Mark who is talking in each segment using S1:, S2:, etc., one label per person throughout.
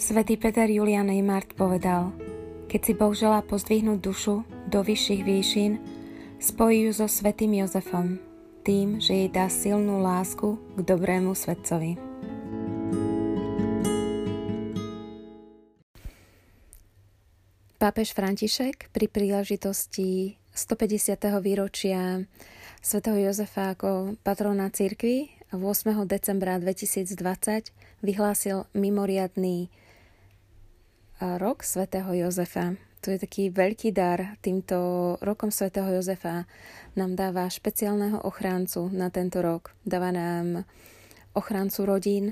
S1: Svetý Peter Julian Neymart povedal, keď si Boh želá pozdvihnúť dušu do vyšších výšin, spojí ju so svetým Jozefom, tým, že jej dá silnú lásku k dobrému svetcovi. Pápež František pri príležitosti 150. výročia svätého Jozefa ako patrona cirkvi 8. decembra 2020 vyhlásil mimoriadný rok svätého Jozefa. To je taký veľký dar. Týmto rokom svätého Jozefa nám dáva špeciálneho ochráncu na tento rok. Dáva nám ochráncu rodín,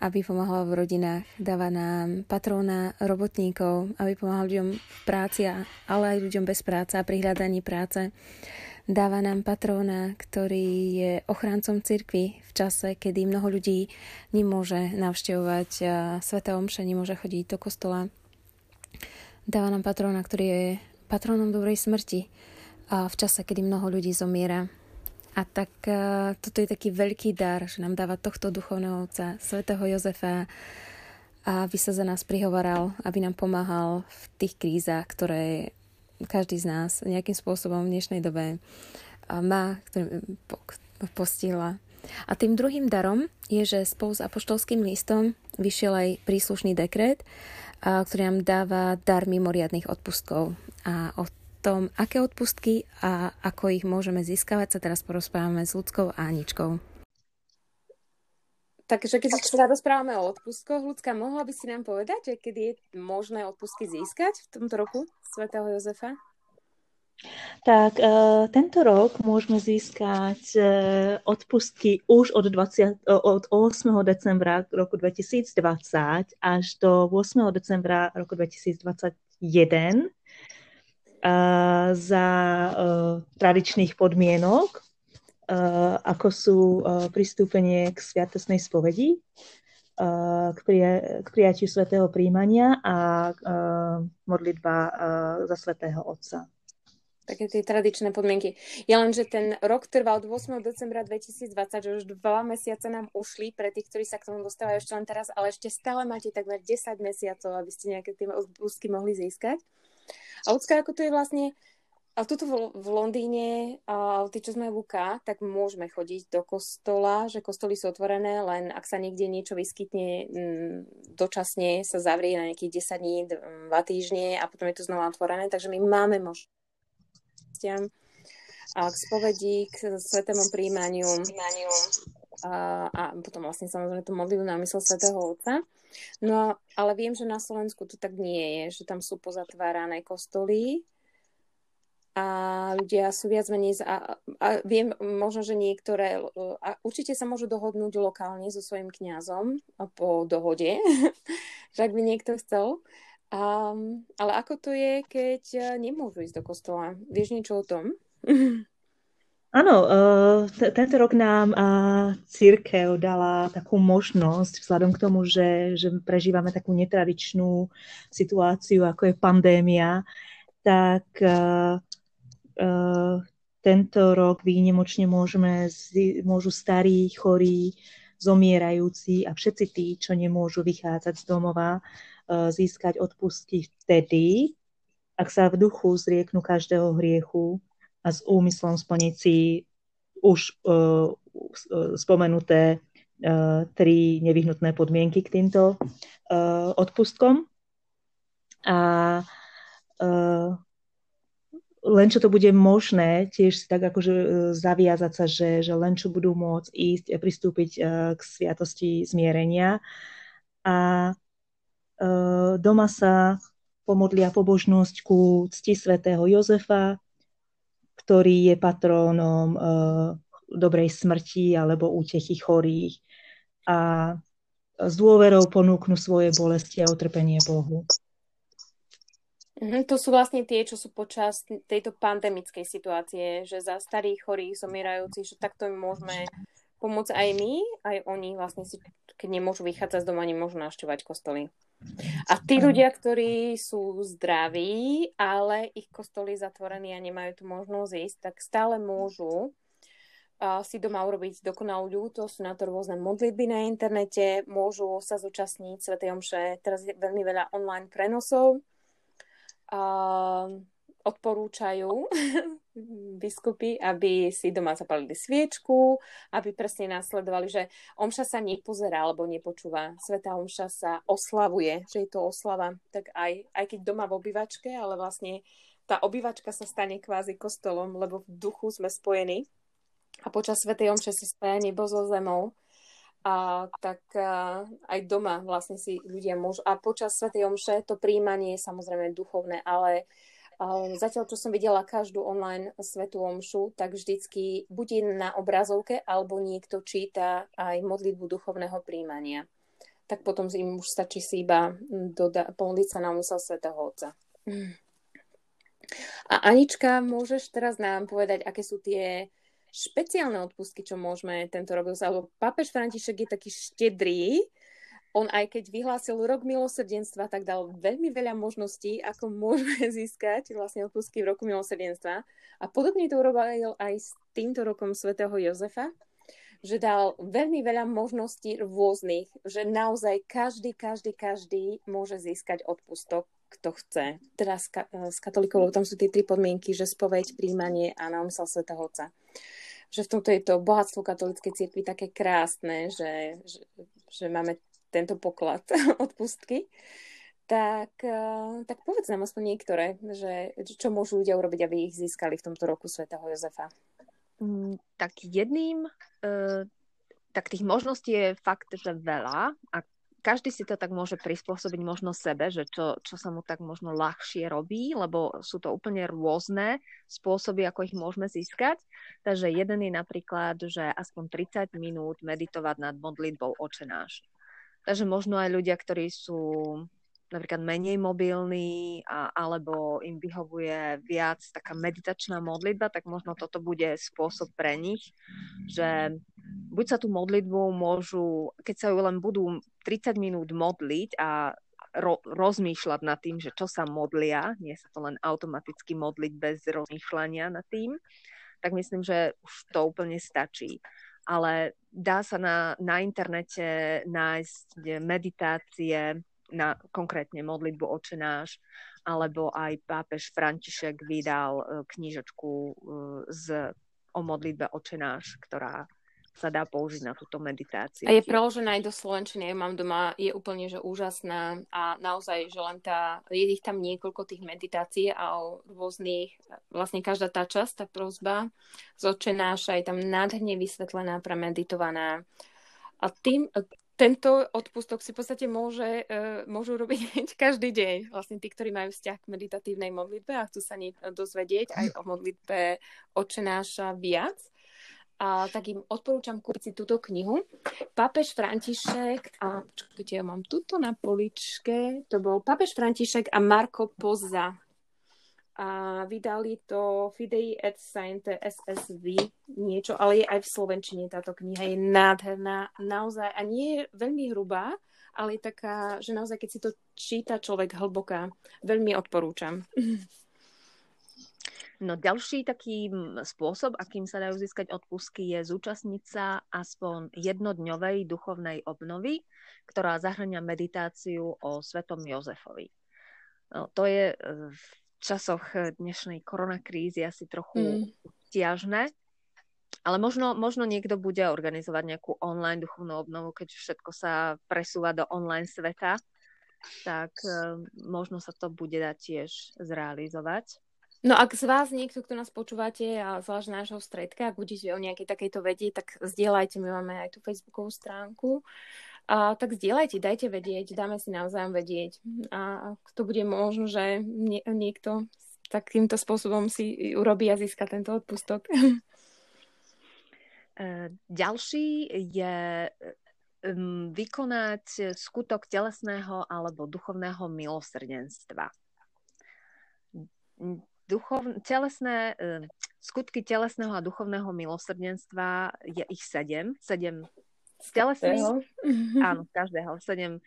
S1: aby pomáhal v rodinách. Dáva nám patróna robotníkov, aby pomáhal ľuďom v práci, ale aj ľuďom bez práce a pri hľadaní práce. Dáva nám patróna, ktorý je ochráncom cirkvy v čase, kedy mnoho ľudí nemôže navštevovať Sveta Omše, nemôže chodiť do kostola. Dáva nám patróna, ktorý je patrónom dobrej smrti a v čase, kedy mnoho ľudí zomiera. A tak toto je taký veľký dar, že nám dáva tohto duchovného otca, svätého Jozefa, aby sa za nás prihovaral, aby nám pomáhal v tých krízach, ktoré každý z nás nejakým spôsobom v dnešnej dobe má, ktorý postihla. A tým druhým darom je, že spolu s apoštolským listom vyšiel aj príslušný dekret, ktorý nám dáva dar mimoriadných odpustkov. A o tom, aké odpustky a ako ich môžeme získavať, sa teraz porozprávame s ľudskou Aničkou. Takže keď sa rozprávame o odpustkoch, ľudská, mohla by si nám povedať, že kedy je možné odpustky získať v tomto roku svätého Jozefa?
S2: Tak uh, tento rok môžeme získať uh, odpustky už od, 20, uh, od 8. decembra roku 2020 až do 8. decembra roku 2021 za tradičných podmienok, ako sú pristúpenie k sviatosnej spovedi, k, prija- k prijatiu svetého príjmania a modlitba za svetého Otca.
S1: Také tie tradičné podmienky. Ja len, že ten rok trval od 8. decembra 2020, že už dva mesiace nám ušli pre tých, ktorí sa k tomu dostávajú ešte len teraz, ale ešte stále máte takmer 10 mesiacov, aby ste nejaké tie úzky mohli získať. A ľudská, ako to je vlastne, a tuto v, Londýne, a tí, čo sme v UK, tak môžeme chodiť do kostola, že kostoly sú otvorené, len ak sa niekde niečo vyskytne, m, dočasne sa zavrie na nejakých 10 dní, 2 týždne a potom je to znova otvorené, takže my máme možnosť a k spovedi, k svetému príjmaniu a, a potom vlastne samozrejme to modlitbu na mysl svetého Otca. No, ale viem, že na Slovensku to tak nie je, že tam sú pozatvárané kostoly a ľudia sú viac menej... A, a viem možno, že niektoré... A určite sa môžu dohodnúť lokálne so svojím kňazom po dohode, že ak by niekto chcel. Um, ale ako to je, keď nemôžu ísť do kostola? Vieš niečo o tom?
S2: Áno, uh, tento rok nám církev dala takú možnosť, vzhľadom k tomu, že, že prežívame takú netradičnú situáciu, ako je pandémia, tak tento rok výnimočne môžeme, môžu starí, chorí, zomierajúci a všetci tí, čo nemôžu vychádzať z domova, uh, získať odpustky vtedy, ak sa v duchu zrieknú každého hriechu, a s úmyslom splniť si už uh, spomenuté uh, tri nevyhnutné podmienky k týmto uh, odpustkom. A uh, len čo to bude možné, tiež si tak akože zaviazať sa, že, že len čo budú môcť ísť, pristúpiť uh, k sviatosti zmierenia a uh, doma sa pomodlia pobožnosť ku cti svätého Jozefa, ktorý je patrónom dobrej smrti alebo útechy chorých a s dôverou ponúknú svoje bolesti a utrpenie Bohu.
S1: Mm, to sú vlastne tie, čo sú počas tejto pandemickej situácie, že za starých, chorých, zomierajúcich, že takto im môžeme pomôcť aj my, aj oni vlastne si, keď nemôžu vychádzať z doma, nemôžu našťovať kostoly. A tí ľudia, ktorí sú zdraví, ale ich kostoly zatvorení a nemajú tu možnosť ísť, tak stále môžu si doma urobiť dokonalú ľúto, sú na to rôzne modlitby na internete, môžu sa zúčastniť Sv. Omše, teraz je veľmi veľa online prenosov. A odporúčajú biskupy, aby si doma zapalili sviečku, aby presne následovali, že omša sa nepozerá alebo nepočúva. Sveta omša sa oslavuje, že je to oslava. Tak aj, aj keď doma v obývačke, ale vlastne tá obývačka sa stane kvázi kostolom, lebo v duchu sme spojení a počas Svetej Omše sa spája nebo so zemou. A tak a, aj doma vlastne si ľudia môžu. A počas Svetej Omše to príjmanie je samozrejme duchovné, ale a, zatiaľ, čo som videla každú online Svetú Omšu, tak vždycky buď na obrazovke, alebo niekto číta aj modlitbu duchovného príjmania. Tak potom im už stačí si iba doda- pomodliť sa na úmysel Svetého Otca. A Anička, môžeš teraz nám povedať, aké sú tie špeciálne odpustky, čo môžeme tento rok dosať, lebo pápež František je taký štedrý, on aj keď vyhlásil rok milosrdenstva, tak dal veľmi veľa možností, ako môžeme získať vlastne odpustky v roku milosrdenstva. A podobne to urobil aj s týmto rokom svätého Jozefa, že dal veľmi veľa možností rôznych, že naozaj každý, každý, každý môže získať odpustok, kto chce. S, ka- s katolikou tam sú tie tri podmienky, že spoveď, príjmanie a naumysel svätého Otca že v tomto je to bohatstvo katolíckej cirkvi také krásne, že, že, že máme tento poklad odpustky. Tak, eh, tak povedz nám aspoň niektoré, že, čo môžu ľudia urobiť, aby ich získali v tomto roku svätého Jozefa.
S3: Mm, tak jedným, uh, tak tých možností je fakt, že veľa a každý si to tak môže prispôsobiť možno sebe, že čo, čo sa mu tak možno ľahšie robí, lebo sú to úplne rôzne spôsoby, ako ich môžeme získať. Takže jeden je napríklad, že aspoň 30 minút meditovať nad modlitbou očenáš. Takže možno aj ľudia, ktorí sú napríklad menej mobilní a, alebo im vyhovuje viac taká meditačná modlitba, tak možno toto bude spôsob pre nich, že buď sa tú modlitbu môžu, keď sa ju len budú 30 minút modliť a ro- rozmýšľať nad tým, že čo sa modlia, nie sa to len automaticky modliť bez rozmýšľania nad tým, tak myslím, že už to úplne stačí. Ale dá sa na, na internete nájsť meditácie, na konkrétne modlitbu očenáš, alebo aj pápež František vydal e, knižočku e, z, o modlitbe očenáš, ktorá sa dá použiť na túto meditáciu.
S1: A je preložená aj do Slovenčiny, ja mám doma, je úplne že úžasná a naozaj, že len tá, je ich tam niekoľko tých meditácií a o rôznych, vlastne každá tá časť, tá prozba z očenáša je tam nádherne vysvetlená, premeditovaná. A tým, tento odpustok si v podstate môže, uh, môžu robiť každý deň. Vlastne tí, ktorí majú vzťah k meditatívnej modlitbe a chcú sa dozvedieť aj o modlitbe očenáša viac, a tak im odporúčam kúpiť si túto knihu. Pápež František a počkajte, ja mám tuto na poličke, to bol Pápež František a Marko Pozza. A vydali to Fidei et Sainte SSV niečo, ale je aj v Slovenčine táto kniha, je nádherná, naozaj, a nie je veľmi hrubá, ale je taká, že naozaj, keď si to číta človek hlboká, veľmi odporúčam.
S3: No ďalší taký spôsob, akým sa dajú získať odpusky, je zúčastniť sa aspoň jednodňovej duchovnej obnovy, ktorá zahrania meditáciu o svetom Jozefovi. No, to je e, časoch dnešnej koronakrízy asi trochu mm. stiažné, ale možno, možno niekto bude organizovať nejakú online duchovnú obnovu, keď všetko sa presúva do online sveta, tak e, možno sa to bude dať tiež zrealizovať.
S1: No ak z vás niekto, kto nás počúvate a zvlášť nášho stredka, ak budete o nejakej takejto vedieť, tak zdieľajte, my máme aj tú facebookovú stránku. Tak zdieľajte, dajte vedieť, dáme si navzájom vedieť. A to bude možno, že nie, niekto takýmto spôsobom si urobí a získa tento odpustok.
S3: E, ďalší je vykonať skutok telesného alebo duchovného milosrdenstva duchov, telesné, uh, skutky telesného a duchovného milosrdenstva je ich sedem. Sedem telesných, áno, každého. Sedem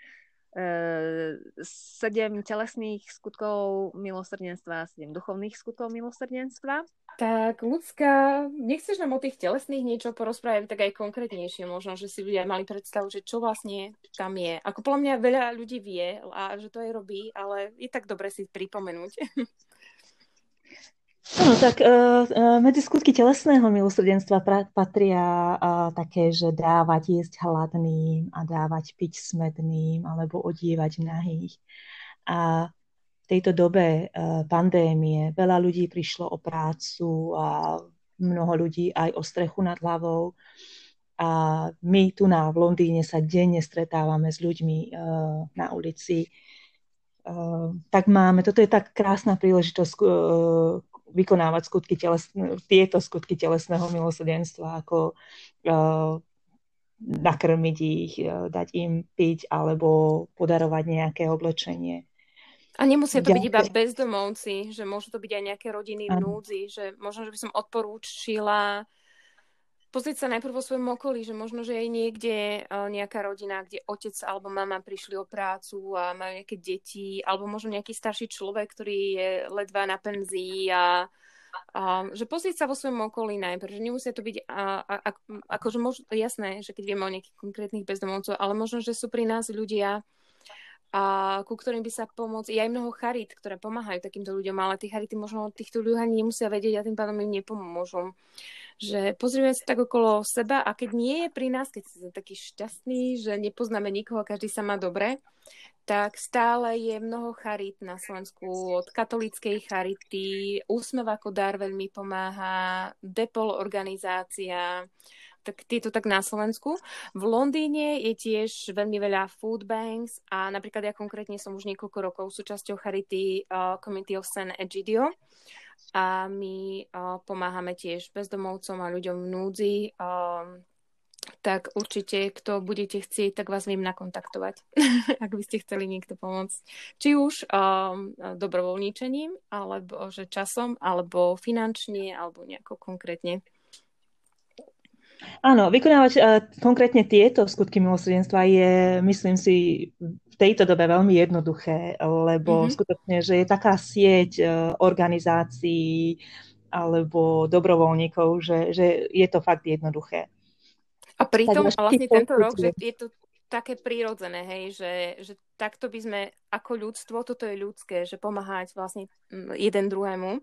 S3: sedem telesných skutkov milosrdenstva a sedem duchovných skutkov milosrdenstva.
S1: Tak, ľudská, nechceš nám o tých telesných niečo porozprávať tak aj konkrétnejšie, možno, že si ľudia mali predstavu, že čo vlastne tam je. Ako podľa mňa veľa ľudí vie a že to aj robí, ale je tak dobre si pripomenúť.
S2: No, tak uh, medzi skutky telesného milosrdenstva patria uh, také, že dávať jesť hladným a dávať piť smedným alebo odievať nahých. A v tejto dobe pandémie veľa ľudí prišlo o prácu a mnoho ľudí aj o strechu nad hlavou. A my tu na v Londýne sa denne stretávame s ľuďmi na ulici. Tak máme, toto je tak krásna príležitosť vykonávať skutky telesne, tieto skutky telesného milosrdenstva, ako uh, nakrmiť ich, uh, dať im piť alebo podarovať nejaké oblečenie.
S1: A nemusia to byť iba bezdomovci, že môžu to byť aj nejaké rodiny v núdzi, že možno, že by som odporúčila pozrieť sa najprv vo svojom okolí, že možno, že je niekde nejaká rodina, kde otec alebo mama prišli o prácu a majú nejaké deti, alebo možno nejaký starší človek, ktorý je ledva na penzii a, a že pozrieť sa vo svojom okolí najprv, že nemusia to byť a, a, akože možno, jasné, že keď vieme o nejakých konkrétnych bezdomovcov, ale možno, že sú pri nás ľudia, a ku ktorým by sa pomôcť. Je aj mnoho charit, ktoré pomáhajú takýmto ľuďom, ale tí charity možno týchto ľudí ani nemusia vedieť a tým pádom im nepomôžu že pozrieme sa tak okolo seba a keď nie je pri nás, keď sme taký šťastný, že nepoznáme nikoho, každý sa má dobre, tak stále je mnoho charit na Slovensku, od katolíckej charity, Úsmev ako dar veľmi pomáha, Depol organizácia, tak tieto tak na Slovensku. V Londýne je tiež veľmi veľa food banks a napríklad ja konkrétne som už niekoľko rokov súčasťou charity uh, Community of San Egidio a my uh, pomáhame tiež bezdomovcom a ľuďom v núdzi. Um, tak určite, kto budete chcieť, tak vás viem nakontaktovať, ak by ste chceli niekto pomôcť. Či už um, dobrovoľníčením, alebo že časom, alebo finančne, alebo nejako konkrétne.
S2: Áno, vykonávať uh, konkrétne tieto skutky milosrdenstva je, myslím si, v tejto dobe veľmi jednoduché, lebo mm-hmm. skutočne, že je taká sieť uh, organizácií alebo dobrovoľníkov, že, že je to fakt jednoduché.
S1: A pritom tak, vlastne tento rok, že je to také prírodzené, hej, že, že takto by sme ako ľudstvo, toto je ľudské, že pomáhať vlastne mm, jeden druhému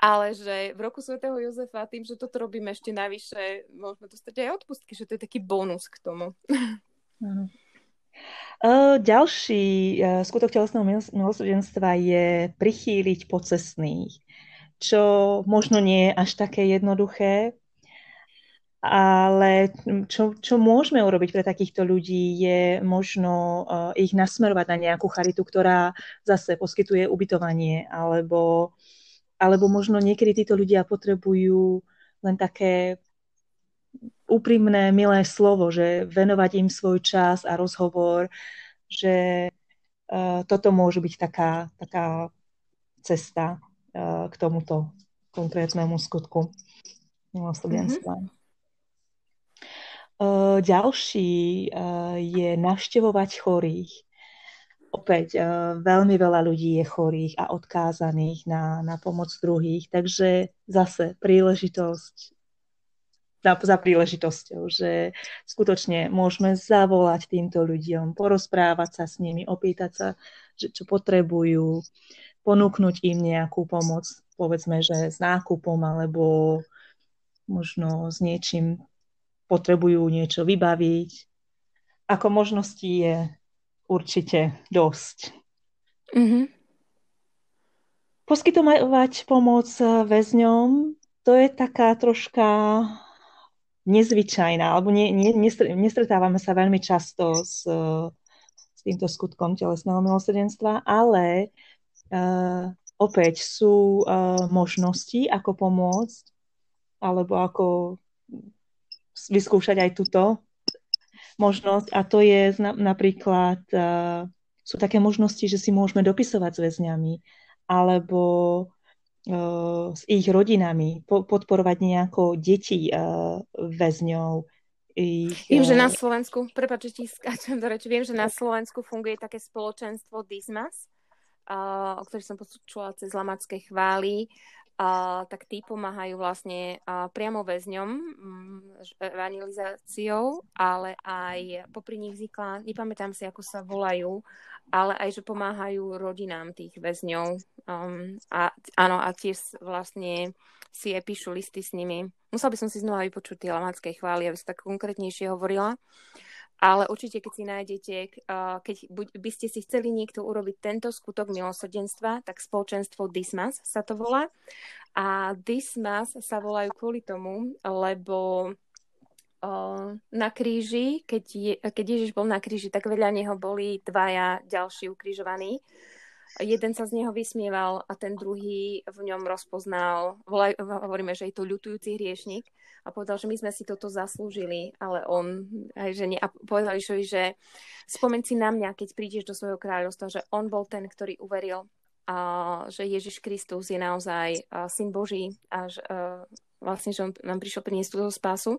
S1: ale že v roku svätého Jozefa tým, že toto robíme ešte navyše, môžeme dostať aj odpustky, že to je taký bonus k tomu.
S2: ďalší uh, skutok telesného milosrdenstva je prichýliť pocestných, čo možno nie je až také jednoduché, ale čo, čo môžeme urobiť pre takýchto ľudí je možno uh, ich nasmerovať na nejakú charitu, ktorá zase poskytuje ubytovanie alebo alebo možno niekedy títo ľudia potrebujú len také úprimné, milé slovo, že venovať im svoj čas a rozhovor, že uh, toto môže byť taká, taká cesta uh, k tomuto konkrétnemu skutku milosrdenstva. Mm-hmm. Uh, ďalší je navštevovať chorých opäť uh, veľmi veľa ľudí je chorých a odkázaných na, na pomoc druhých, takže zase príležitosť za, za príležitosťou, že skutočne môžeme zavolať týmto ľuďom, porozprávať sa s nimi, opýtať sa, že, čo potrebujú, ponúknuť im nejakú pomoc, povedzme, že s nákupom alebo možno s niečím potrebujú niečo vybaviť. Ako možností je určite dosť. Mm-hmm. Poskytovať pomoc väzňom, to je taká troška nezvyčajná, alebo nie, nie, nestretávame sa veľmi často s, s týmto skutkom telesného milosrdenstva, ale uh, opäť sú uh, možnosti, ako pomôcť, alebo ako vyskúšať aj túto možnosť a to je napríklad, uh, sú také možnosti, že si môžeme dopisovať s väzňami alebo uh, s ich rodinami, po, podporovať nejako deti uh, väzňov,
S1: ich... Viem, že na Slovensku, prepáč, ti skáčem do reči, viem, že na Slovensku funguje také spoločenstvo Dismas, o ktorých som počula cez Lamacké chvály, a, tak tí pomáhajú vlastne a, priamo väzňom m, mm, evangelizáciou, ale aj popri nich vznikla, nepamätám si, ako sa volajú, ale aj, že pomáhajú rodinám tých väzňov. Um, a áno, a tiež vlastne si aj píšu listy s nimi. Musela by som si znova vypočuť tie lamacké chvály, aby sa tak konkrétnejšie hovorila. Ale určite, keď si nájdete, keď by ste si chceli niekto urobiť tento skutok milosrdenstva, tak spoločenstvo Dismas sa to volá. A Dismas sa volajú kvôli tomu, lebo na kríži, keď, je, keď Ježiš bol na kríži, tak veľa neho boli dvaja ďalší ukrižovaní. Jeden sa z neho vysmieval a ten druhý v ňom rozpoznal, volaj, hovoríme, že je to ľutujúci hriešnik a povedal, že my sme si toto zaslúžili, ale on aj že nie. A povedal Išovi, že spomen si na mňa, keď prídeš do svojho kráľovstva, že on bol ten, ktorý uveril, a že Ježiš Kristus je naozaj syn Boží a že, vlastne, že on nám prišiel priniesť túto spásu.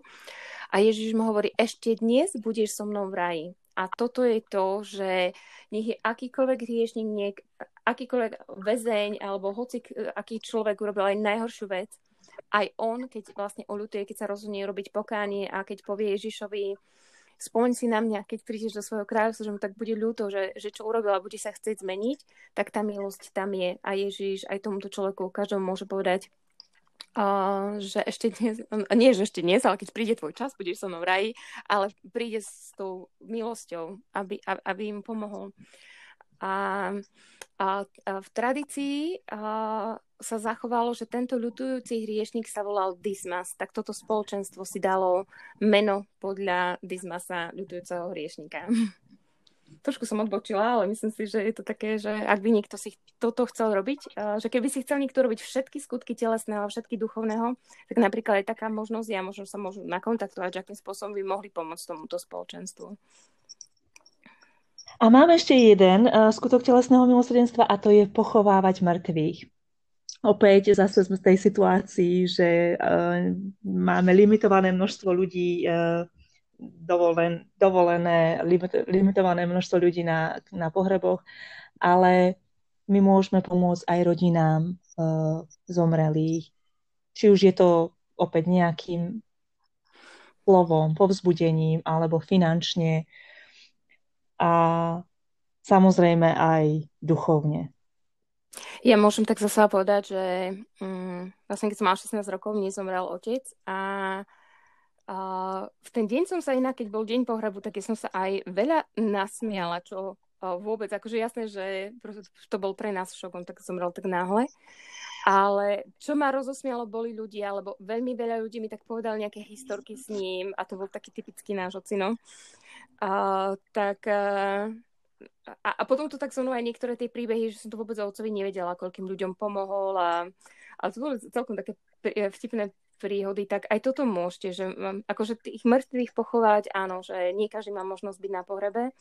S1: A Ježiš mu hovorí, ešte dnes budeš so mnou v raji. A toto je to, že nech je akýkoľvek hriešnik, niek, akýkoľvek väzeň alebo hoci aký človek urobil aj najhoršiu vec, aj on, keď vlastne oľutuje, keď sa rozhodne robiť pokánie a keď povie Ježišovi, spomeň si na mňa, keď prídeš do svojho kráľovstva, že mu tak bude ľúto, že, že čo a bude sa chcieť zmeniť, tak tá milosť tam je. A Ježiš aj tomuto človeku každému môže povedať, že ešte dnes, nie že ešte dnes, ale keď príde tvoj čas, budeš so mnou v raji, ale príde s tou milosťou, aby, aby im pomohol. A, a, a v tradícii a, sa zachovalo, že tento ľutujúci hriešnik sa volal Dismas, tak toto spoločenstvo si dalo meno podľa Dismasa, ľutujúceho hriešnika. Trošku som odbočila, ale myslím si, že je to také, že ak by niekto si toto chcel robiť, že keby si chcel niekto robiť všetky skutky telesného a všetky duchovného, tak napríklad aj taká možnosť a možno sa môžu nakontaktovať, že akým spôsobom by mohli pomôcť tomuto spoločenstvu.
S2: A mám ešte jeden uh, skutok telesného milosrdenstva a to je pochovávať mŕtvych. Opäť zase sme v tej situácii, že uh, máme limitované množstvo ľudí, dovolen, dovolené, limit, limitované množstvo ľudí na, na pohreboch, ale my môžeme pomôcť aj rodinám uh, zomrelých. Či už je to opäť nejakým slovom, povzbudením alebo finančne a samozrejme aj duchovne.
S1: Ja môžem tak zase povedať, že um, vlastne keď som mal 16 rokov, mne zomrel otec a, a v ten deň som sa inak, keď bol deň pohrebu, tak som sa aj veľa nasmiala, čo vôbec, akože jasné, že to bol pre nás šok, on tak zomrel tak náhle. Ale čo ma rozosmialo, boli ľudia, lebo veľmi veľa ľudí mi tak povedal nejaké historky s ním a to bol taký typický náš ocino. A, tak a, a potom to tak mnou aj niektoré tie príbehy, že som to vôbec o otcovi nevedela, koľkým ľuďom pomohol a, a to bolo celkom také vtipné príhody, tak aj toto môžete, že akože tých mŕtvych pochovať, áno, že nie každý má možnosť byť na pohrebe,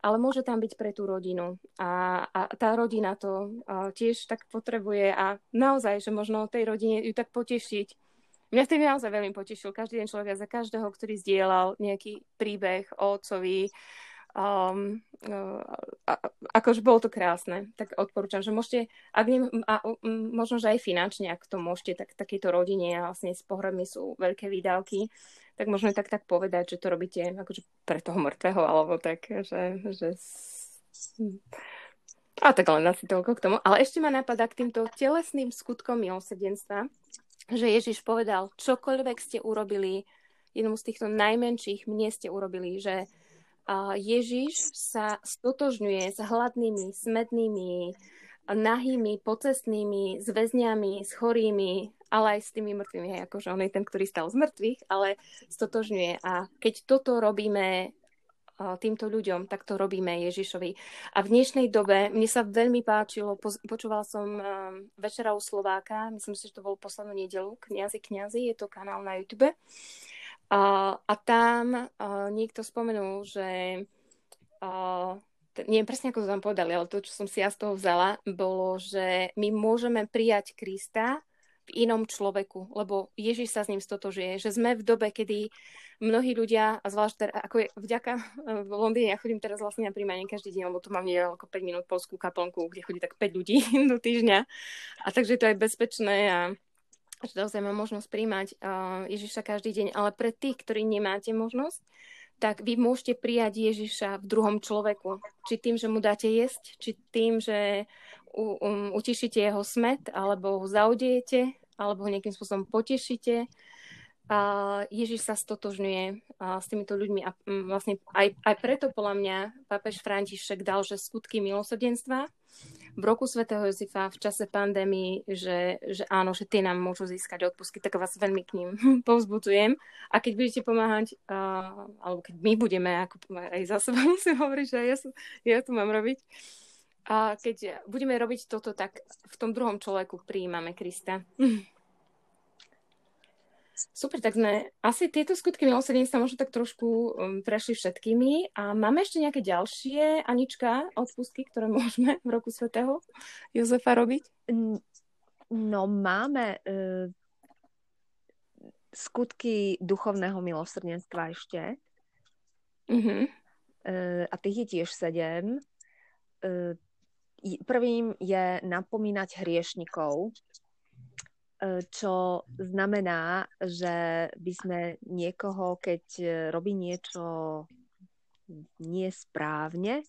S1: ale môže tam byť pre tú rodinu. A, a tá rodina to a, tiež tak potrebuje a naozaj, že možno tej rodine ju tak potešiť, Mňa vtedy naozaj veľmi potešil každý den človek za každého, ktorý zdieľal nejaký príbeh o otcovi. Um, akože bolo to krásne, tak odporúčam, že môžete, ak nie, a, možno, že aj finančne, ak to môžete, tak takéto rodine a vlastne s pohrebmi sú veľké výdavky, tak možno tak tak povedať, že to robíte akože pre toho mŕtvého, alebo tak, že, že a tak len asi toľko k tomu. Ale ešte ma napadá k týmto telesným skutkom milosrdenstva, že Ježiš povedal, čokoľvek ste urobili, jednom z týchto najmenších mne ste urobili, že Ježiš sa stotožňuje s hladnými, smednými, nahými, pocestnými, s väzňami, s chorými, ale aj s tými mŕtvými. Hej, akože on je ten, ktorý stal z mŕtvych, ale stotožňuje. A keď toto robíme týmto ľuďom, tak to robíme Ježišovi. A v dnešnej dobe mne sa veľmi páčilo, počúval som Večera u Slováka, myslím si, že to bol poslednú nedelu, Kňazi, kňazi, je to kanál na YouTube. A, a tam uh, niekto spomenul, že uh, neviem presne, ako to tam povedali, ale to, čo som si ja z toho vzala, bolo, že my môžeme prijať Krista v inom človeku, lebo Ježiš sa s ním stotožuje, že sme v dobe, kedy mnohí ľudia, a zvlášť teda, ako je vďaka v Londýne, ja chodím teraz vlastne na príjmanie každý deň, lebo tu mám niekoľko 5 minút polskú kaplnku, kde chodí tak 5 ľudí do týždňa. A takže to je bezpečné a že naozaj mám možnosť príjmať Ježiša každý deň. Ale pre tých, ktorí nemáte možnosť, tak vy môžete prijať Ježiša v druhom človeku. Či tým, že mu dáte jesť, či tým, že um, utišíte jeho smet, alebo ho zaudejete, alebo ho nejakým spôsobom potešíte. A Ježiš sa stotožňuje s týmito ľuďmi a mm, vlastne aj, aj preto podľa mňa pápež František dal, že skutky milosrdenstva v roku svätého Jozefa v čase pandémii, že, že áno, že tie nám môžu získať odpusky, tak vás veľmi k ním povzbudzujem. A keď budete pomáhať, uh, alebo keď my budeme, ako aj za seba musím hovoriť, že ja, ja to mám robiť, a keď budeme robiť toto, tak v tom druhom človeku prijímame Krista. Super, tak sme asi tieto skutky milosrdenstva možno tak trošku um, prešli všetkými. A máme ešte nejaké ďalšie, Anička, odpustky, ktoré môžeme v roku svätého Jozefa robiť?
S3: No máme uh, skutky duchovného milosrdenstva ešte. Uh-huh. Uh, a tých je tiež sedem. Uh, Prvým je napomínať hriešnikov, čo znamená, že by sme niekoho, keď robí niečo nesprávne,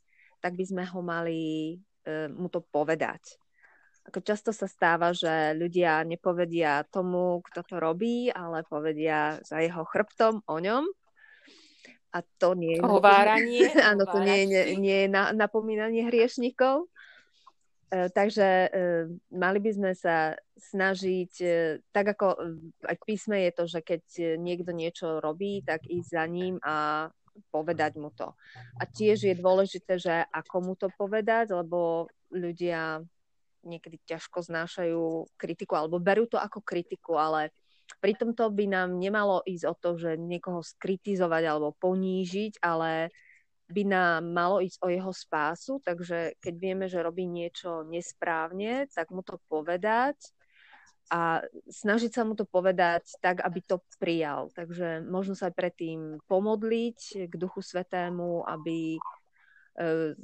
S3: tak by sme ho mali e, mu to povedať. Ako často sa stáva, že ľudia nepovedia tomu, kto to robí, ale povedia za jeho chrbtom o ňom. A to nie je...
S1: Hováranie.
S3: Áno, to nie, nie, nie je na, napomínanie hriešnikov. E, takže e, mali by sme sa snažiť, e, tak ako aj v písme je to, že keď niekto niečo robí, tak ísť za ním a povedať mu to. A tiež je dôležité, že ako mu to povedať, lebo ľudia niekedy ťažko znášajú kritiku alebo berú to ako kritiku, ale pri tomto by nám nemalo ísť o to, že niekoho skritizovať alebo ponížiť, ale by nám malo ísť o jeho spásu, takže keď vieme, že robí niečo nesprávne, tak mu to povedať a snažiť sa mu to povedať tak, aby to prijal. Takže možno sa aj predtým pomodliť k Duchu Svetému, aby, e,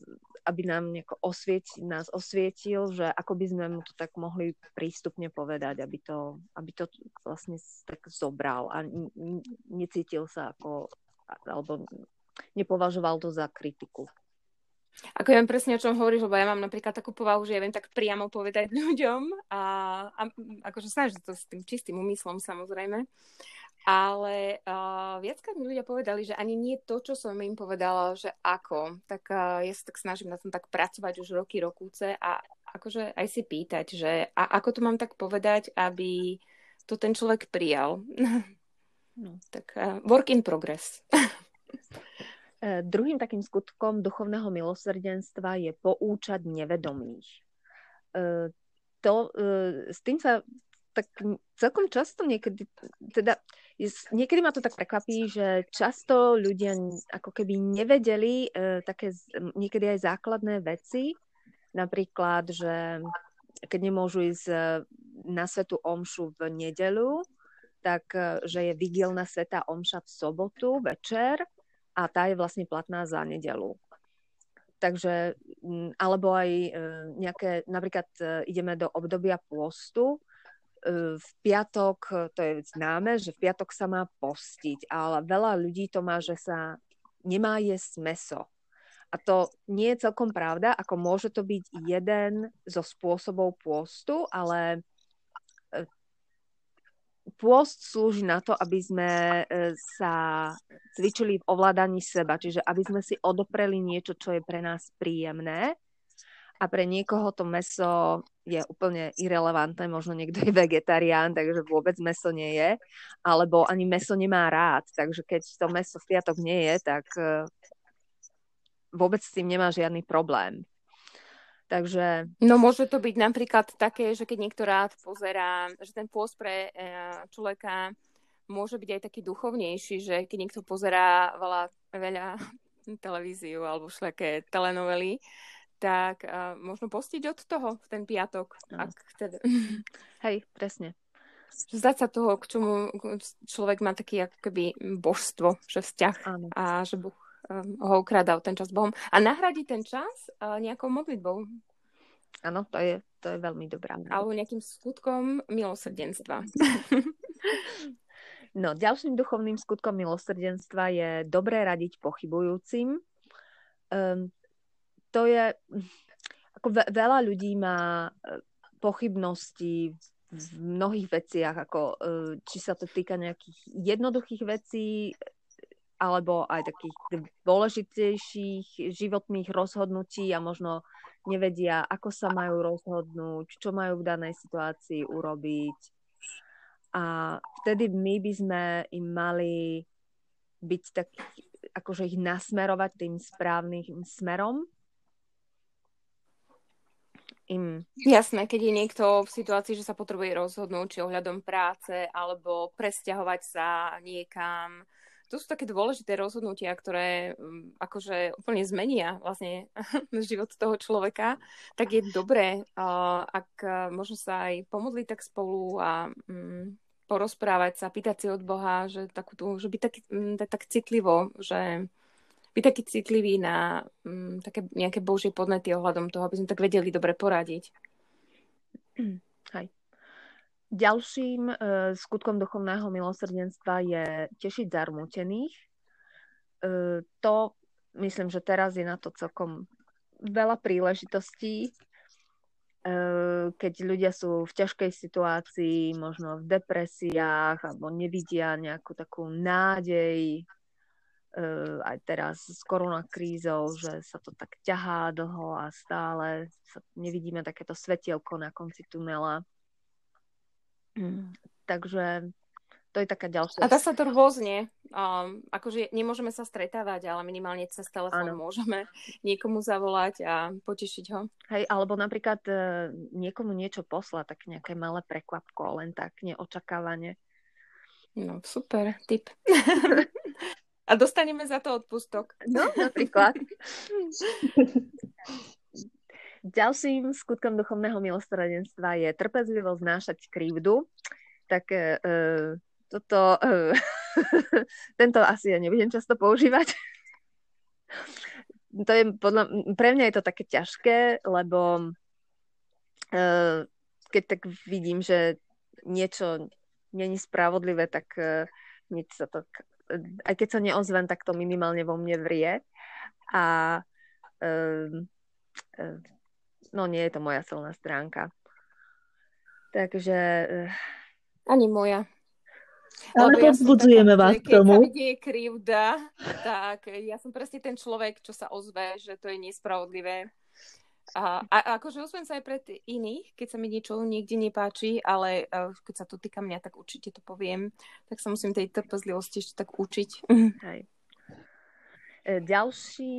S3: aby nám osvieti, nás osvietil, že ako by sme mu to tak mohli prístupne povedať, aby to, aby to vlastne tak zobral a necítil sa ako alebo nepovažoval to za kritiku.
S1: Ako ja viem presne, o čom hovoríš, lebo ja mám napríklad takú povahu, že ja viem tak priamo povedať ľuďom a, a akože snažiť to s tým čistým úmyslom samozrejme. Ale uh, viackrát mi ľudia povedali, že ani nie to, čo som im povedala, že ako. Tak uh, ja sa tak snažím na tom tak pracovať už roky, rokúce a akože aj si pýtať, že a ako to mám tak povedať, aby to ten človek prijal. No, tak uh, work in progress.
S3: E, druhým takým skutkom duchovného milosrdenstva je poučať nevedomých. E, to, e, s tým sa tak celkom často niekedy, teda niekedy ma to tak prekvapí, že často ľudia ako keby nevedeli také niekedy aj základné veci, napríklad, že keď nemôžu ísť na svetu omšu v nedelu, tak že je vigilná sveta omša v sobotu večer a tá je vlastne platná za nedelu. Takže, mm, alebo aj e, nejaké, napríklad e, ideme do obdobia pôstu, e, v piatok, to je známe, že v piatok sa má postiť, ale veľa ľudí to má, že sa nemá jesť meso. A to nie je celkom pravda, ako môže to byť jeden zo spôsobov pôstu, ale pôst slúži na to, aby sme e, sa cvičili v ovládaní seba, čiže aby sme si odopreli niečo, čo je pre nás príjemné a pre niekoho to meso je úplne irrelevantné, možno niekto je vegetarián, takže vôbec meso nie je, alebo ani meso nemá rád, takže keď to meso v piatok nie je, tak e, vôbec s tým nemá žiadny problém. Takže...
S1: No môže to byť napríklad také, že keď niekto rád pozerá, že ten pôst pre e, človeka môže byť aj taký duchovnejší, že keď niekto pozerá veľa, veľa televíziu alebo všelijaké telenovely, tak uh, možno postiť od toho v ten piatok. Ak teda...
S3: Hej, presne.
S1: zdať sa toho, k čomu človek má taký ako keby božstvo, že vzťah Áno. a že Boh ho ukradal ten čas Bohom. A nahradí ten čas uh, nejakou modlitbou.
S3: Áno, to je, to je veľmi dobrá.
S1: Alebo nejakým skutkom milosrdenstva.
S3: no, ďalším duchovným skutkom milosrdenstva je dobré radiť pochybujúcim. Um, to je, ako ve, veľa ľudí má e, pochybnosti v mnohých veciach, ako e, či sa to týka nejakých jednoduchých vecí, alebo aj takých dôležitejších životných rozhodnutí a možno nevedia, ako sa majú rozhodnúť, čo majú v danej situácii urobiť. A vtedy my by sme im mali byť tak, akože ich nasmerovať tým správnym smerom
S1: im... Jasné, keď je niekto v situácii, že sa potrebuje rozhodnúť, či ohľadom práce, alebo presťahovať sa niekam. To sú také dôležité rozhodnutia, ktoré um, akože úplne zmenia vlastne život toho človeka. Tak je dobré, ak možno sa aj pomodliť tak spolu a um, porozprávať sa, pýtať si od Boha, že, takú tú, že byť tak, um, tak citlivo, že byť taký citlivý na také nejaké božie podnety ohľadom toho, aby sme tak vedeli dobre poradiť.
S3: Ďalším uh, skutkom duchovného milosrdenstva je tešiť zarmútených. Uh, to myslím, že teraz je na to celkom veľa príležitostí, uh, keď ľudia sú v ťažkej situácii, možno v depresiách, alebo nevidia nejakú takú nádej uh, aj teraz s koronakrízou, že sa to tak ťahá dlho a stále sa nevidíme takéto svetielko na konci tunela. Mm, takže to je taká ďalšia.
S1: A dá sa to rôzne. Um, akože nemôžeme sa stretávať, ale minimálne cez telefón môžeme niekomu zavolať a potešiť ho.
S3: Hej, alebo napríklad uh, niekomu niečo poslať, tak nejaké malé prekvapko, len tak neočakávanie.
S1: No, super, tip. A dostaneme za to odpustok.
S3: No, napríklad. Ďalším skutkom duchovného milosrdenstva je trpezlivo znášať krivdu. Tak e, e toto, e, tento asi ja nebudem často používať. to je podľa, pre mňa je to také ťažké, lebo e, keď tak vidím, že niečo není spravodlivé, tak e, niečo sa to aj keď sa neozvem, tak to minimálne vo mne vrie. A um, no nie je to moja silná stránka. Takže... Uh...
S1: Ani moja.
S2: Ale ja povzbudzujeme vás k tomu.
S1: Keď sa krivda, tak ja som presne ten človek, čo sa ozve, že to je nespravodlivé a, a akože osviem sa aj pred iných, keď sa mi niečo niekde nepáči, ale uh, keď sa to týka mňa, tak určite to poviem. Tak sa musím tej trpezlivosti ešte tak učiť. Hej.
S3: E, ďalší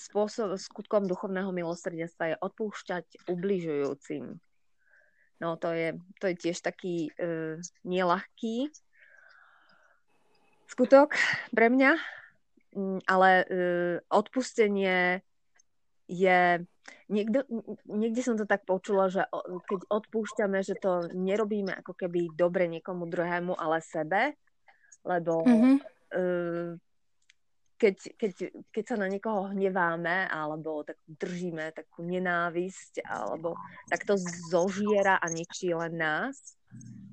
S3: spôsob skutkom duchovného milosrdenstva je odpúšťať ubližujúcim. No to je, to je tiež taký uh, nelahký skutok pre mňa, mm, ale uh, odpustenie je... Niekde, niekde som to tak počula, že keď odpúšťame, že to nerobíme ako keby dobre niekomu druhému, ale sebe, lebo mm-hmm. Keď, keď, keď sa na niekoho hneváme alebo tak držíme takú nenávisť alebo tak to zožiera a ničí len nás,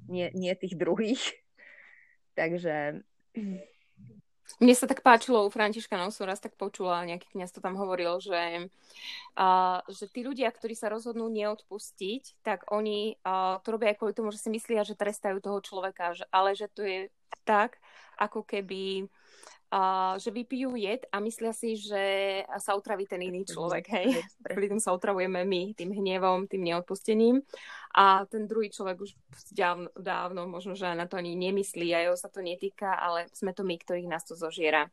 S3: nie, nie tých druhých. Takže
S1: mne sa tak páčilo u Františka, no som raz tak počula, nejaký kniaz to tam hovoril, že, uh, že tí ľudia, ktorí sa rozhodnú neodpustiť, tak oni uh, to robia aj kvôli tomu, že si myslia, že trestajú toho človeka, že, ale že to je tak, ako keby uh, že vypijú jed a myslia si, že sa utraví ten iný človek, hej. Pri tom sa otravujeme my, tým hnevom, tým neodpustením. A ten druhý človek už dávno, dávno možno, že na to ani nemyslí a jeho sa to netýka, ale sme to my, ktorých nás to zožiera.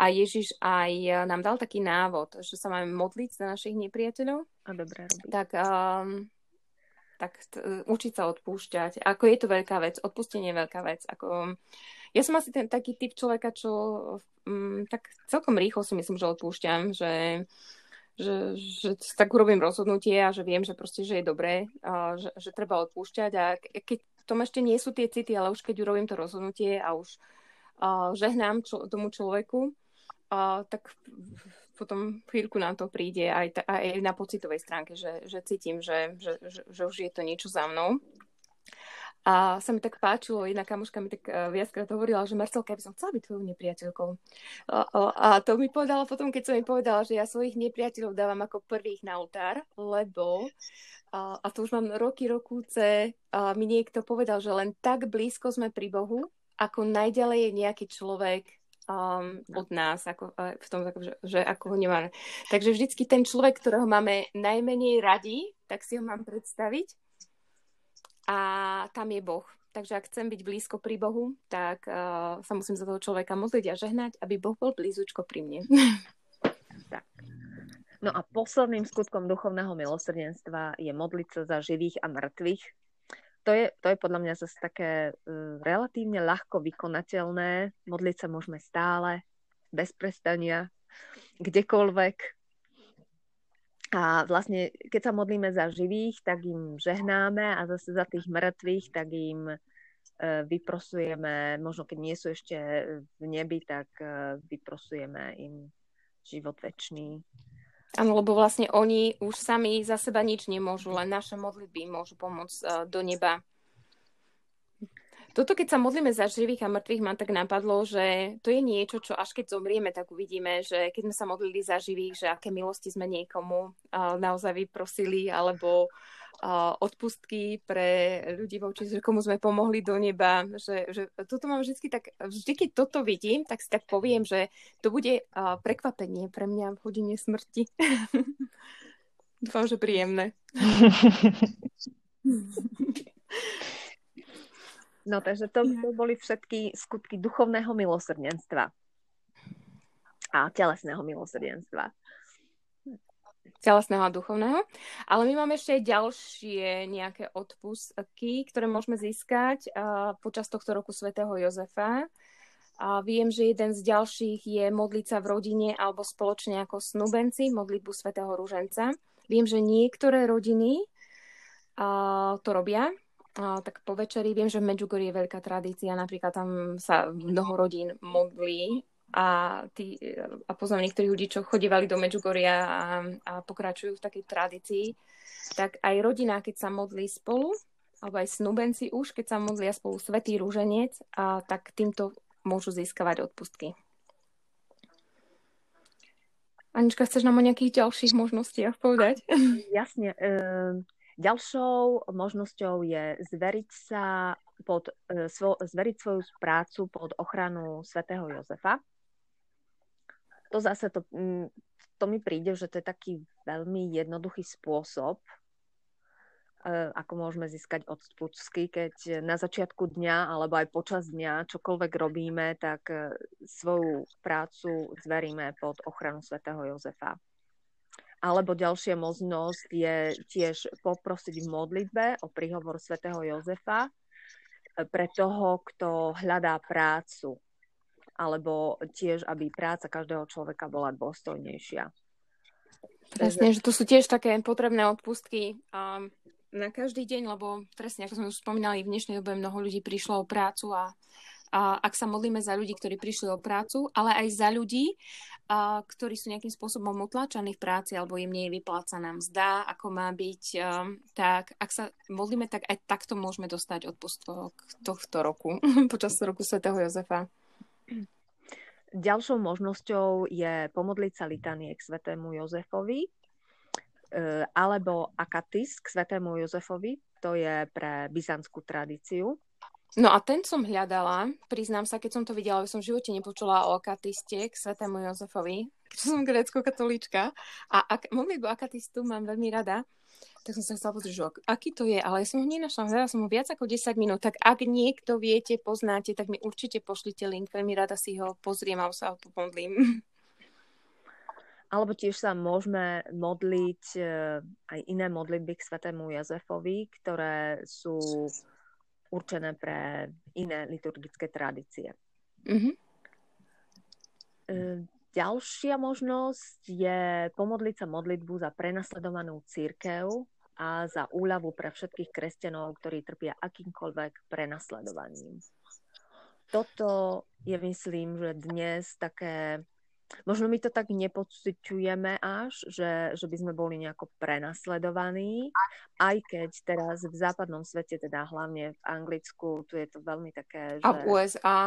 S1: A Ježiš aj nám dal taký návod, že sa máme modliť za našich nepriateľov.
S3: A dobré.
S1: Tak um, tak t- učiť sa odpúšťať. Ako je to veľká vec, odpustenie je veľká vec. Ako, ja som asi ten taký typ človeka, čo um, tak celkom rýchlo si myslím, že odpúšťam, že, že, že tak urobím rozhodnutie a že viem, že proste, že je dobré, a že, že treba odpúšťať a keď tom ešte nie sú tie city, ale už keď urobím to rozhodnutie a už a žehnám čo, tomu človeku, a tak potom chvíľku nám to príde aj, aj na pocitovej stránke, že, že cítim, že, že, že, už je to niečo za mnou. A sa mi tak páčilo, jedna kamoška mi tak uh, viackrát hovorila, že Marcelka, by som chcela byť tvojou nepriateľkou. A, to mi povedala potom, keď som mi povedala, že ja svojich nepriateľov dávam ako prvých na oltár, lebo a, a to už mám roky, rokúce, a mi niekto povedal, že len tak blízko sme pri Bohu, ako najďalej je nejaký človek um, od nás, ako, v tom, že, že ako ho nemáme. Takže vždycky ten človek, ktorého máme najmenej radi, tak si ho mám predstaviť a tam je Boh. Takže ak chcem byť blízko pri Bohu, tak uh, sa musím za toho človeka modliť a žehnať, aby Boh bol blízučko pri mne.
S3: tak. No a posledným skutkom duchovného milosrdenstva je modliť sa za živých a mŕtvych. To je, to je podľa mňa zase také uh, relatívne ľahko vykonateľné. Modliť sa môžeme stále, bez prestania, kdekoľvek, a vlastne, keď sa modlíme za živých, tak im žehnáme a zase za tých mŕtvych, tak im e, vyprosujeme, možno keď nie sú ešte v nebi, tak e, vyprosujeme im život väčší.
S1: Áno, lebo vlastne oni už sami za seba nič nemôžu, len naše modlitby môžu pomôcť e, do neba toto, keď sa modlíme za živých a mŕtvych, ma tak napadlo, že to je niečo, čo až keď zomrieme, tak uvidíme, že keď sme sa modlili za živých, že aké milosti sme niekomu naozaj vyprosili, alebo odpustky pre ľudí voči, že komu sme pomohli do neba, že, že toto mám vždy tak, vždy keď toto vidím, tak si tak poviem, že to bude prekvapenie pre mňa v hodine smrti. Dúfam, že príjemné.
S3: No takže to, to boli všetky skutky duchovného milosrdenstva a telesného milosrdenstva.
S1: Telesného a duchovného. Ale my máme ešte aj ďalšie nejaké odpustky, ktoré môžeme získať uh, počas tohto roku svätého Jozefa. A viem, že jeden z ďalších je modliť sa v rodine alebo spoločne ako snúbenci, modlitbu svätého Rúženca. Viem, že niektoré rodiny uh, to robia, tak po večeri viem, že v Medjugorji je veľká tradícia, napríklad tam sa mnoho rodín modlí a, tí, a poznám niektorých ľudí, čo chodívali do Medjugorja a, a pokračujú v takej tradícii, tak aj rodina, keď sa modlí spolu, alebo aj snubenci už, keď sa modlia spolu Svetý rúženec, a tak týmto môžu získavať odpustky. Anička, chceš nám o nejakých ďalších možnostiach povedať?
S3: Jasne. Uh Ďalšou možnosťou je zveriť sa pod, e, svo, zveriť svoju prácu pod ochranu svätého Jozefa. To zase to, to mi príde, že to je taký veľmi jednoduchý spôsob, e, ako môžeme získať odpustky, keď na začiatku dňa alebo aj počas dňa čokoľvek robíme, tak e, svoju prácu zveríme pod ochranu svätého Jozefa. Alebo ďalšia možnosť je tiež poprosiť v modlitbe o príhovor svätého Jozefa eh, pre toho, kto hľadá prácu. Alebo tiež, aby práca každého človeka bola dôstojnejšia.
S1: Presne, že to sú tiež také potrebné odpustky um, na každý deň, lebo presne, ako sme už spomínali, v dnešnej dobe mnoho ľudí prišlo o prácu a a ak sa modlíme za ľudí, ktorí prišli o prácu, ale aj za ľudí, ktorí sú nejakým spôsobom utláčaní v práci alebo im nie je vyplácaná mzda, ako má byť, tak ak sa modlíme, tak aj takto môžeme dostať odpustok tohto roku, počas roku svätého Jozefa.
S3: Ďalšou možnosťou je pomodliť sa litanie k svätému Jozefovi e, alebo akatis k svätému Jozefovi, to je pre byzantskú tradíciu.
S1: No a ten som hľadala, priznám sa, keď som to videla, som v živote nepočula o akatiste k svetému Jozefovi, keďže som grécko-katolíčka a ak, modlitbu akatistu mám veľmi rada, tak som sa chcela pozrieť, že aký to je, ale ja som ho nenašla, hľadala som ho viac ako 10 minút, tak ak niekto viete, poznáte, tak mi určite pošlite link, veľmi rada si ho pozriem a sa ho pomodlím.
S3: Alebo tiež sa môžeme modliť e, aj iné modlitby k svetému Jozefovi, ktoré sú určené pre iné liturgické tradície. Mm-hmm. ďalšia možnosť je pomodliť sa modlitbu za prenasledovanú církev a za úľavu pre všetkých kresťanov, ktorí trpia akýmkoľvek prenasledovaním. Toto je, myslím, že dnes také možno my to tak nepociťujeme až, že, že by sme boli nejako prenasledovaní, aj keď teraz v západnom svete, teda hlavne v Anglicku, tu je to veľmi také,
S1: že... A v USA.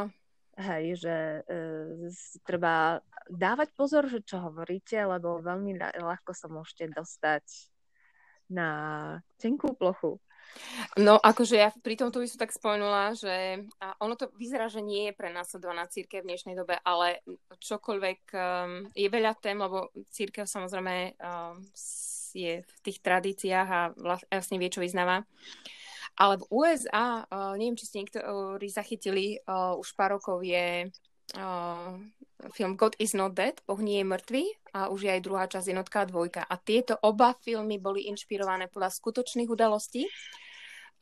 S3: Hej, že e, treba dávať pozor, že čo hovoríte, lebo veľmi ľahko sa môžete dostať na tenkú plochu.
S1: No, akože ja pri tomto by som tak spomenula, že ono to vyzerá, že nie je prenasledovaná církev v dnešnej dobe, ale čokoľvek um, je veľa tém, lebo církev samozrejme um, je v tých tradíciách a vlastne vie, čo vyznáva. Ale v USA, uh, neviem, či ste niektorí zachytili, uh, už pár rokov je uh, film God is not dead, Boh nie je mŕtvý a už je aj druhá časť jednotka a dvojka. A tieto oba filmy boli inšpirované podľa skutočných udalostí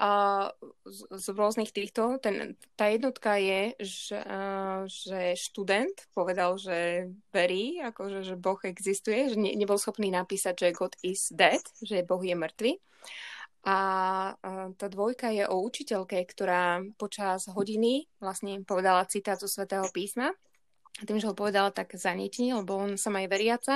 S1: a z, z rôznych týchto, ten, tá jednotka je, že, uh, že študent povedal, že verí, akože, že Boh existuje, že ne, nebol schopný napísať, že God is dead, že Boh je mŕtvy. A tá dvojka je o učiteľke, ktorá počas hodiny vlastne povedala citát zo svätého písma. A tým, že ho povedala tak zanietne, lebo on sama je veriaca,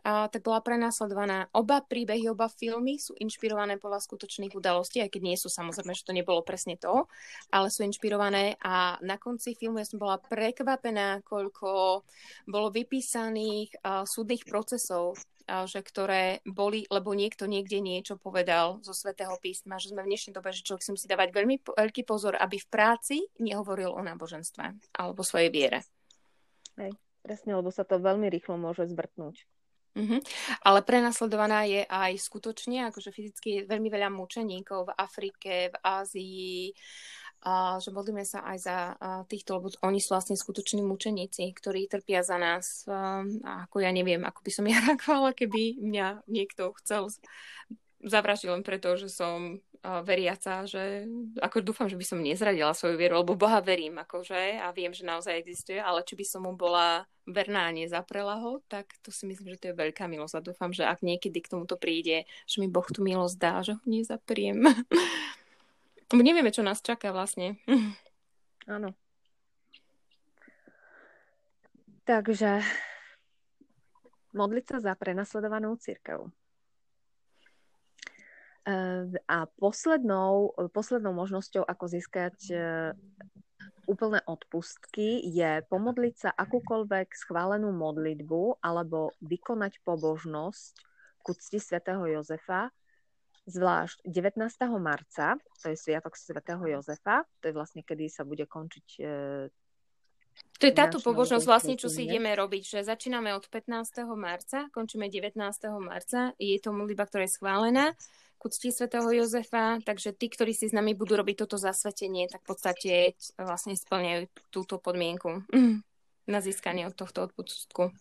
S1: a tak bola prenásledovaná. Oba príbehy, oba filmy sú inšpirované podľa skutočných udalostí, aj keď nie sú samozrejme, že to nebolo presne to, ale sú inšpirované. A na konci filmu ja som bola prekvapená, koľko bolo vypísaných súdnych procesov, že ktoré boli, lebo niekto niekde niečo povedal zo svätého písma, že sme v dnešnej dobe, že človek si musí dávať veľmi veľký pozor, aby v práci nehovoril o náboženstve alebo svojej viere.
S3: Hej, presne, lebo sa to veľmi rýchlo môže zvrtnúť.
S1: Mm-hmm. Ale prenasledovaná je aj skutočne, akože fyzicky je veľmi veľa mučeníkov v Afrike, v Ázii, a že modlíme sa aj za týchto, lebo oni sú vlastne skutoční mučeníci, ktorí trpia za nás. A ako ja neviem, ako by som ja reagovala, keby mňa niekto chcel zavraždiť len preto, že som veriaca, že ako dúfam, že by som nezradila svoju vieru, lebo Boha verím, akože, a viem, že naozaj existuje, ale či by som mu bola verná a nezaprela ho, tak to si myslím, že to je veľká milosť a dúfam, že ak niekedy k tomuto príde, že mi Boh tú milosť dá, že ho nezapriem. nevieme, čo nás čaká vlastne.
S3: Áno. Takže modliť sa za prenasledovanú církev. A poslednou, poslednou možnosťou, ako získať e, úplné odpustky, je pomodliť sa akúkoľvek schválenú modlitbu alebo vykonať pobožnosť ku cti svätého Jozefa, zvlášť 19. marca, to je Sviatok svätého Jozefa, to je vlastne, kedy sa bude končiť e,
S1: to je táto pobožnosť vlastne, čo si ideme robiť, že začíname od 15. marca, končíme 19. marca, je to modlitba, ktorá je schválená ku cti svätého Jozefa, takže tí, ktorí si s nami budú robiť toto zasvetenie, tak v podstate vlastne splňajú túto podmienku na získanie od tohto odpustku.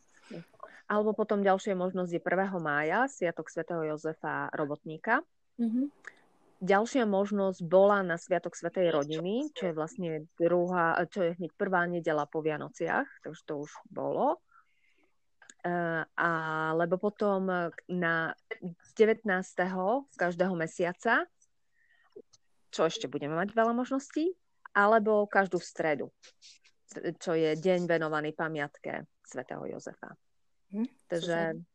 S3: Alebo potom ďalšia možnosť je 1. mája, Sviatok svätého Jozefa Robotníka. Mm-hmm. Ďalšia možnosť bola na Sviatok Svetej rodiny, čo je vlastne druhá, čo je hneď prvá nedela po Vianociach, takže to už bolo. Uh, alebo potom na 19. každého mesiaca, čo ešte budeme mať veľa možností, alebo každú stredu, čo je deň venovaný pamiatke svätého Jozefa. Hm, Takže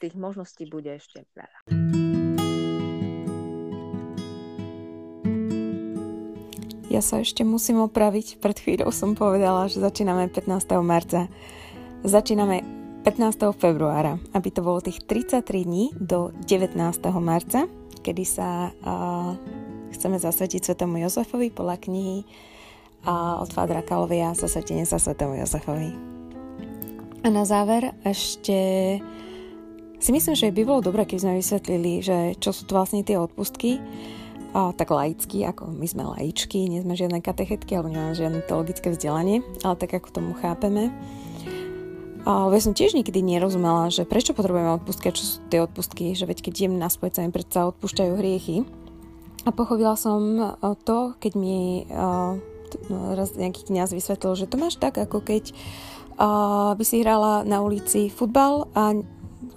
S3: tých možností bude ešte veľa.
S4: Ja sa ešte musím opraviť. Pred chvíľou som povedala, že začíname 15. marca. Začíname 15. februára, aby to bolo tých 33 dní do 19. marca, kedy sa uh, chceme zasvetiť svetému Jozefovi podľa knihy uh, od Fádra Kalovia Zasvetenie sa svetému Jozefovi. A na záver ešte si myslím, že by bolo dobré, keby sme vysvetlili, že čo sú to vlastne tie odpustky, a, tak laicky, ako my sme laičky, nie sme žiadne katechetky, alebo nemáme žiadne teologické vzdelanie, ale tak ako tomu chápeme. A ja som tiež nikdy nerozumela, že prečo potrebujeme odpustky čo sú tie odpustky, že veď keď idem na spojec, sa mi predsa odpúšťajú hriechy. A pochopila som to, keď mi uh, raz nejaký kniaz vysvetlil, že to máš tak, ako keď
S1: by si hrala na ulici futbal a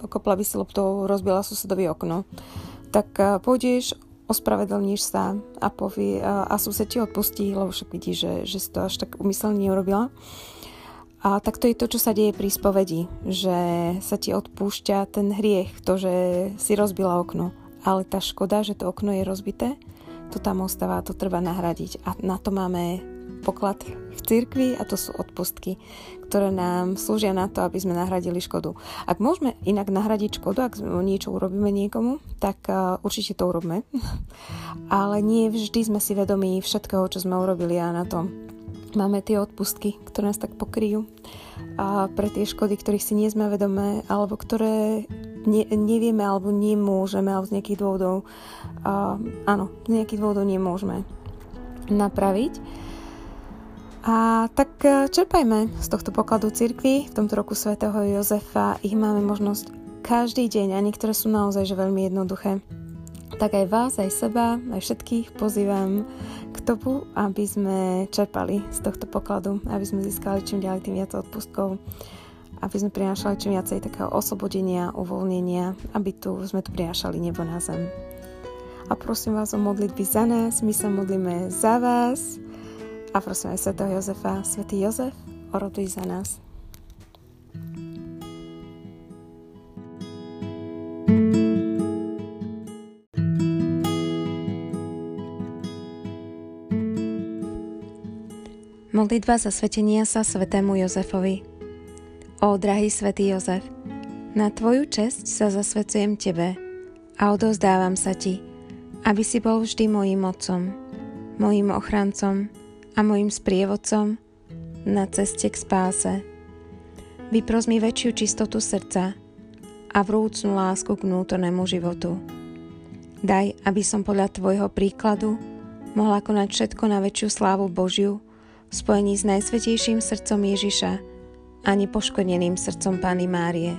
S1: kopla by si loptou, rozbila susedovi okno. Tak pôjdeš, ospravedlníš sa a povie, a sused ti odpustí, lebo však vidí, že, že si to až tak umyselne neurobila. A tak to je to, čo sa deje pri spovedi, že sa ti odpúšťa ten hriech, to, že si rozbila okno. Ale tá škoda, že to okno je rozbité, to tam ostáva, to treba nahradiť. A na to máme poklad v cirkvi a to sú odpustky, ktoré nám slúžia na to, aby sme nahradili škodu. Ak môžeme inak nahradiť škodu, ak niečo urobíme niekomu, tak uh, určite to urobme. Ale nie vždy sme si vedomí všetkého, čo sme urobili a na tom máme tie odpustky, ktoré nás tak pokryjú a pre tie škody, ktorých si nie sme vedomé alebo ktoré ne, nevieme alebo nemôžeme alebo z nejakých dôvodov a, áno, z nejakých dôvodov nemôžeme napraviť. A tak e, čerpajme z tohto pokladu cirkvi. V tomto roku svätého Jozefa ich máme možnosť každý deň a niektoré sú naozaj že veľmi jednoduché. Tak aj vás, aj seba, aj všetkých pozývam k tomu, aby sme čerpali z tohto pokladu, aby sme získali čím ďalej tým viac odpustkov, aby sme prinášali čím viacej takého oslobodenia, uvoľnenia, aby tu sme tu prinášali nebo na zem. A prosím vás o modlitby za nás, my sa modlíme za vás a prosím aj Sv. Jozefa, Svetý Jozef, oroduj za nás. Modlitba svetenia sa svetému Jozefovi. Ó, drahý svätý Jozef, na Tvoju česť sa zasvecujem Tebe a odozdávam sa Ti, aby si bol vždy mojim otcom, mojim ochrancom a mojim sprievodcom na ceste k spáse. Vypros mi väčšiu čistotu srdca a vrúcnú lásku k vnútornému životu. Daj, aby som podľa Tvojho príkladu mohla konať všetko na väčšiu slávu Božiu, v spojení s najsvetejším srdcom Ježiša a nepoškodeným srdcom Pány Márie.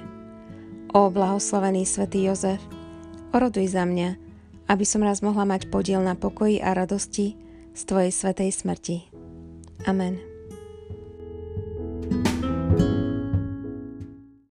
S1: O blahoslavený svätý Jozef, oroduj za mňa, aby som raz mohla mať podiel na pokoji a radosti z Tvojej svetej smrti. Amen.